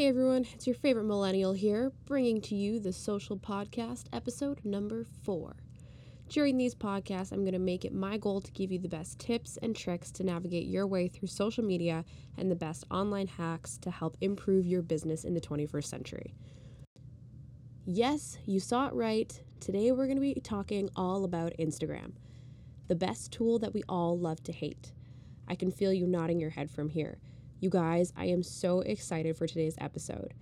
Hey everyone, it's your favorite millennial here, bringing to you the Social Podcast, episode number four. During these podcasts, I'm going to make it my goal to give you the best tips and tricks to navigate your way through social media and the best online hacks to help improve your business in the 21st century. Yes, you saw it right. Today we're going to be talking all about Instagram, the best tool that we all love to hate. I can feel you nodding your head from here. You guys, I am so excited for today's episode.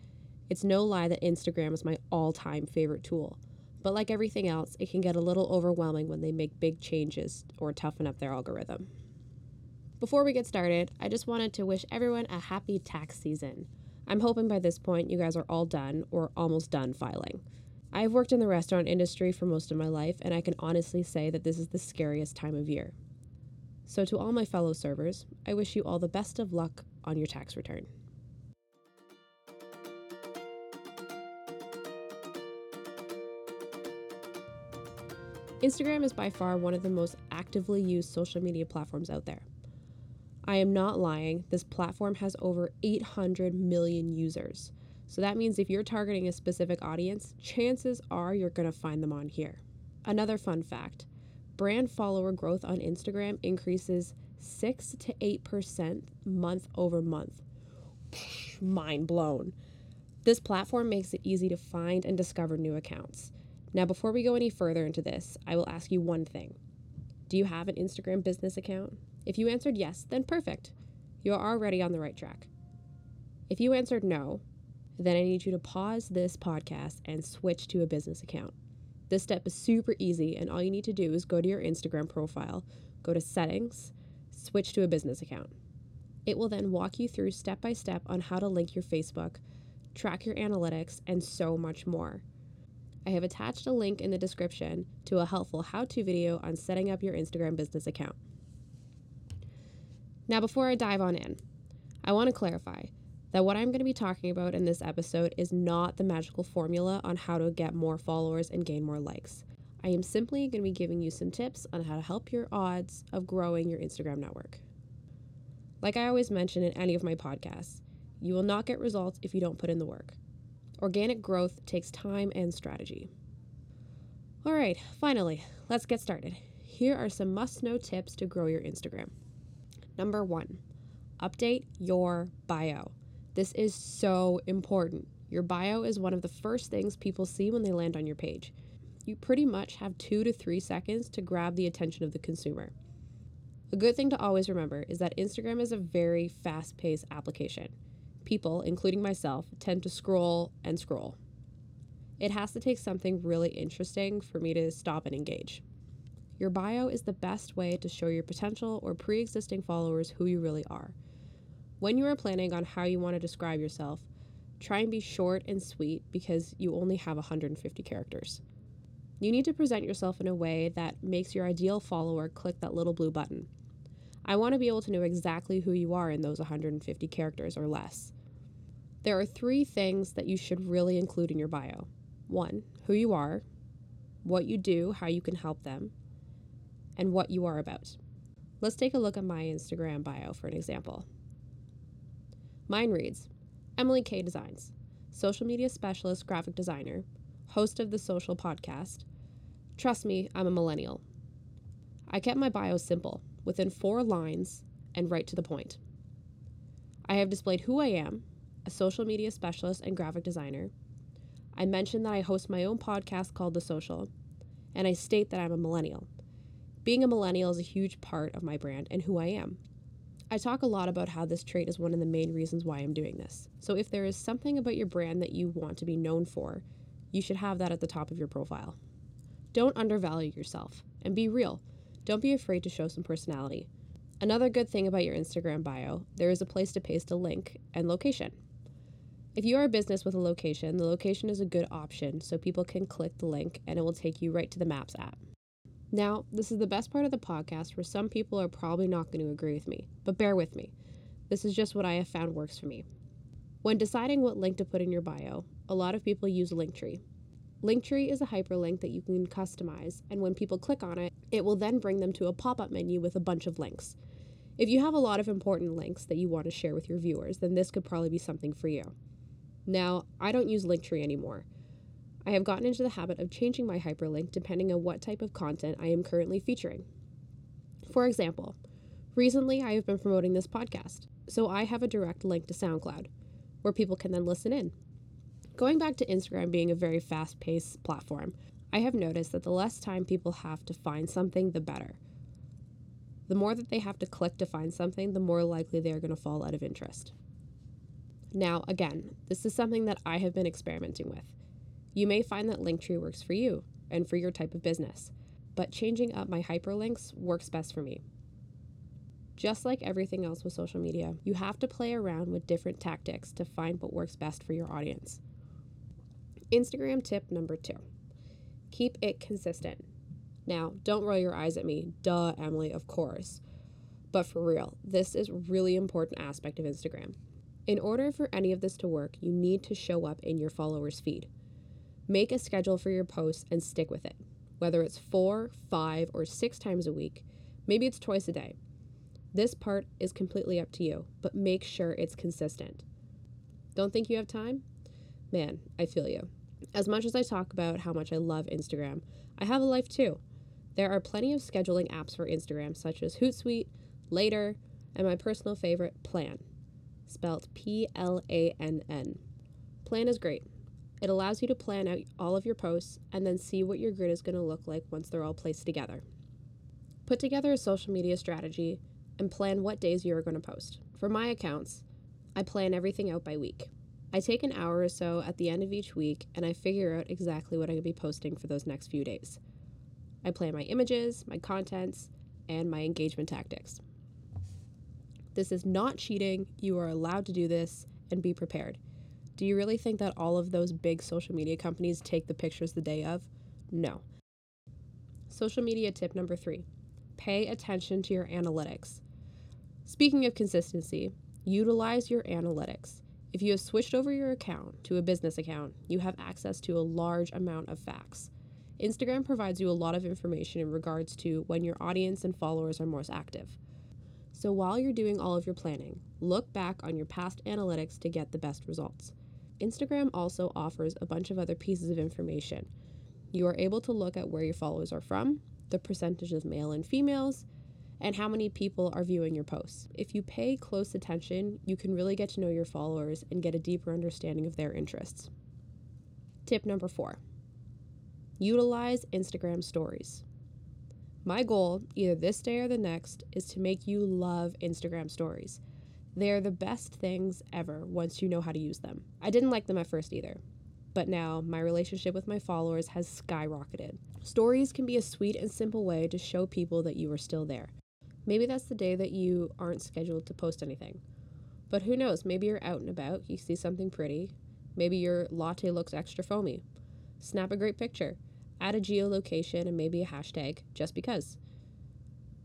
It's no lie that Instagram is my all time favorite tool. But like everything else, it can get a little overwhelming when they make big changes or toughen up their algorithm. Before we get started, I just wanted to wish everyone a happy tax season. I'm hoping by this point you guys are all done or almost done filing. I've worked in the restaurant industry for most of my life, and I can honestly say that this is the scariest time of year. So, to all my fellow servers, I wish you all the best of luck on your tax return. Instagram is by far one of the most actively used social media platforms out there. I am not lying, this platform has over 800 million users. So that means if you're targeting a specific audience, chances are you're going to find them on here. Another fun fact brand follower growth on Instagram increases 6 to 8% month over month. Mind blown. This platform makes it easy to find and discover new accounts. Now, before we go any further into this, I will ask you one thing Do you have an Instagram business account? If you answered yes, then perfect. You are already on the right track. If you answered no, then I need you to pause this podcast and switch to a business account. This step is super easy, and all you need to do is go to your Instagram profile, go to settings, switch to a business account. It will then walk you through step by step on how to link your Facebook, track your analytics, and so much more. I have attached a link in the description to a helpful how to video on setting up your Instagram business account. Now, before I dive on in, I want to clarify that what I'm going to be talking about in this episode is not the magical formula on how to get more followers and gain more likes. I am simply going to be giving you some tips on how to help your odds of growing your Instagram network. Like I always mention in any of my podcasts, you will not get results if you don't put in the work. Organic growth takes time and strategy. All right, finally, let's get started. Here are some must know tips to grow your Instagram. Number one, update your bio. This is so important. Your bio is one of the first things people see when they land on your page. You pretty much have two to three seconds to grab the attention of the consumer. A good thing to always remember is that Instagram is a very fast paced application. People, including myself, tend to scroll and scroll. It has to take something really interesting for me to stop and engage. Your bio is the best way to show your potential or pre existing followers who you really are. When you are planning on how you want to describe yourself, try and be short and sweet because you only have 150 characters. You need to present yourself in a way that makes your ideal follower click that little blue button. I want to be able to know exactly who you are in those 150 characters or less. There are three things that you should really include in your bio one, who you are, what you do, how you can help them, and what you are about. Let's take a look at my Instagram bio for an example. Mine reads Emily K Designs, social media specialist, graphic designer, host of the Social Podcast. Trust me, I'm a millennial. I kept my bio simple, within four lines, and right to the point. I have displayed who I am, a social media specialist and graphic designer. I mentioned that I host my own podcast called The Social, and I state that I'm a millennial. Being a millennial is a huge part of my brand and who I am. I talk a lot about how this trait is one of the main reasons why I'm doing this. So if there is something about your brand that you want to be known for, you should have that at the top of your profile. Don't undervalue yourself and be real. Don't be afraid to show some personality. Another good thing about your Instagram bio, there is a place to paste a link and location. If you are a business with a location, the location is a good option so people can click the link and it will take you right to the Maps app. Now, this is the best part of the podcast where some people are probably not going to agree with me, but bear with me. This is just what I have found works for me. When deciding what link to put in your bio, a lot of people use Linktree. Linktree is a hyperlink that you can customize, and when people click on it, it will then bring them to a pop up menu with a bunch of links. If you have a lot of important links that you want to share with your viewers, then this could probably be something for you. Now, I don't use Linktree anymore. I have gotten into the habit of changing my hyperlink depending on what type of content I am currently featuring. For example, recently I have been promoting this podcast, so I have a direct link to SoundCloud where people can then listen in. Going back to Instagram being a very fast paced platform, I have noticed that the less time people have to find something, the better. The more that they have to click to find something, the more likely they are going to fall out of interest. Now, again, this is something that I have been experimenting with. You may find that Linktree works for you and for your type of business, but changing up my hyperlinks works best for me. Just like everything else with social media, you have to play around with different tactics to find what works best for your audience. Instagram tip number two keep it consistent. Now, don't roll your eyes at me. Duh, Emily, of course. But for real, this is really important aspect of Instagram. In order for any of this to work, you need to show up in your followers' feed. Make a schedule for your posts and stick with it. Whether it's four, five, or six times a week, maybe it's twice a day. This part is completely up to you, but make sure it's consistent. Don't think you have time? Man, I feel you. As much as I talk about how much I love Instagram, I have a life too. There are plenty of scheduling apps for Instagram, such as Hootsuite, Later, and my personal favorite, Plann, spelled P L A N N. Plann is great. It allows you to plan out all of your posts and then see what your grid is going to look like once they're all placed together. Put together a social media strategy and plan what days you are going to post. For my accounts, I plan everything out by week. I take an hour or so at the end of each week and I figure out exactly what I'm going to be posting for those next few days. I plan my images, my contents, and my engagement tactics. This is not cheating. You are allowed to do this and be prepared. Do you really think that all of those big social media companies take the pictures the day of? No. Social media tip number three pay attention to your analytics. Speaking of consistency, utilize your analytics. If you have switched over your account to a business account, you have access to a large amount of facts. Instagram provides you a lot of information in regards to when your audience and followers are most active. So while you're doing all of your planning, look back on your past analytics to get the best results. Instagram also offers a bunch of other pieces of information. You are able to look at where your followers are from, the percentage of male and females, and how many people are viewing your posts. If you pay close attention, you can really get to know your followers and get a deeper understanding of their interests. Tip number four utilize Instagram stories. My goal, either this day or the next, is to make you love Instagram stories. They are the best things ever once you know how to use them. I didn't like them at first either, but now my relationship with my followers has skyrocketed. Stories can be a sweet and simple way to show people that you are still there. Maybe that's the day that you aren't scheduled to post anything. But who knows? Maybe you're out and about, you see something pretty. Maybe your latte looks extra foamy. Snap a great picture. Add a geolocation and maybe a hashtag just because.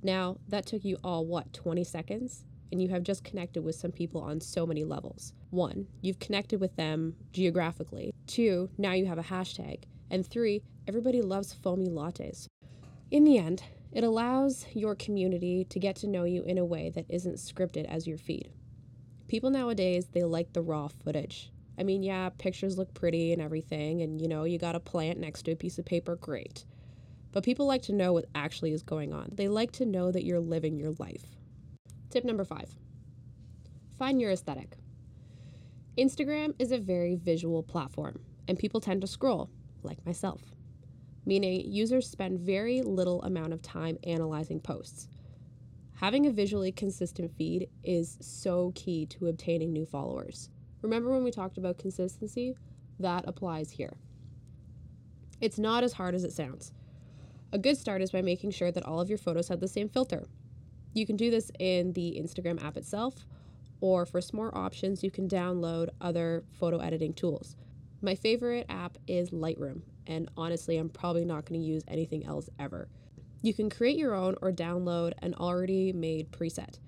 Now, that took you all, what, 20 seconds? And you have just connected with some people on so many levels. One, you've connected with them geographically. Two, now you have a hashtag. And three, everybody loves foamy lattes. In the end, it allows your community to get to know you in a way that isn't scripted as your feed. People nowadays, they like the raw footage. I mean, yeah, pictures look pretty and everything, and you know, you got a plant next to a piece of paper, great. But people like to know what actually is going on. They like to know that you're living your life. Tip number five find your aesthetic. Instagram is a very visual platform, and people tend to scroll, like myself meaning users spend very little amount of time analyzing posts. Having a visually consistent feed is so key to obtaining new followers. Remember when we talked about consistency? That applies here. It's not as hard as it sounds. A good start is by making sure that all of your photos have the same filter. You can do this in the Instagram app itself, or for some more options, you can download other photo editing tools. My favorite app is Lightroom, and honestly, I'm probably not going to use anything else ever. You can create your own or download an already made preset.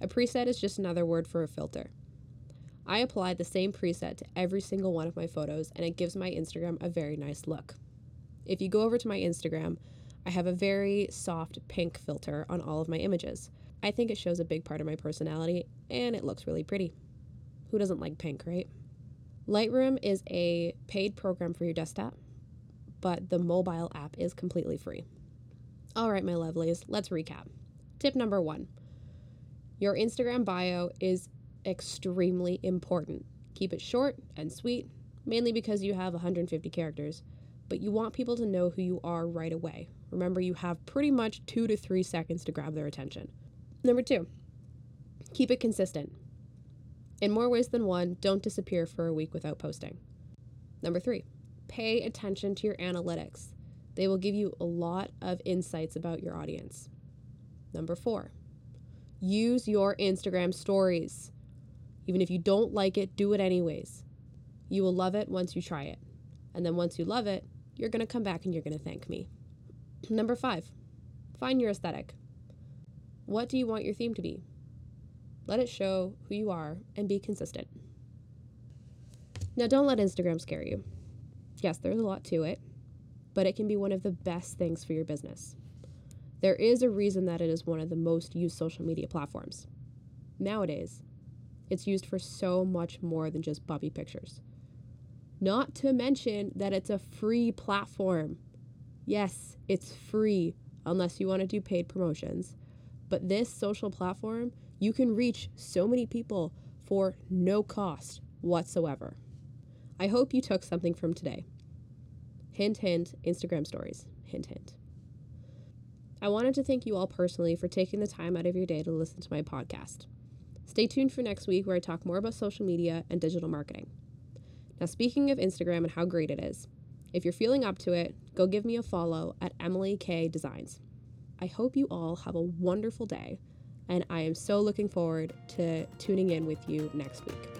A preset is just another word for a filter. I applied the same preset to every single one of my photos, and it gives my Instagram a very nice look. If you go over to my Instagram, I have a very soft pink filter on all of my images. I think it shows a big part of my personality, and it looks really pretty. Who doesn't like pink, right? Lightroom is a paid program for your desktop, but the mobile app is completely free. All right, my lovelies, let's recap. Tip number one your Instagram bio is extremely important. Keep it short and sweet, mainly because you have 150 characters, but you want people to know who you are right away. Remember, you have pretty much two to three seconds to grab their attention. Number two, keep it consistent. In more ways than one, don't disappear for a week without posting. Number three, pay attention to your analytics. They will give you a lot of insights about your audience. Number four, use your Instagram stories. Even if you don't like it, do it anyways. You will love it once you try it. And then once you love it, you're going to come back and you're going to thank me. Number five, find your aesthetic. What do you want your theme to be? Let it show who you are and be consistent. Now, don't let Instagram scare you. Yes, there's a lot to it, but it can be one of the best things for your business. There is a reason that it is one of the most used social media platforms. Nowadays, it's used for so much more than just puppy pictures. Not to mention that it's a free platform. Yes, it's free unless you want to do paid promotions. But this social platform, you can reach so many people for no cost whatsoever. I hope you took something from today. Hint, hint, Instagram stories. Hint, hint. I wanted to thank you all personally for taking the time out of your day to listen to my podcast. Stay tuned for next week where I talk more about social media and digital marketing. Now, speaking of Instagram and how great it is, if you're feeling up to it, go give me a follow at Emily K Designs. I hope you all have a wonderful day, and I am so looking forward to tuning in with you next week.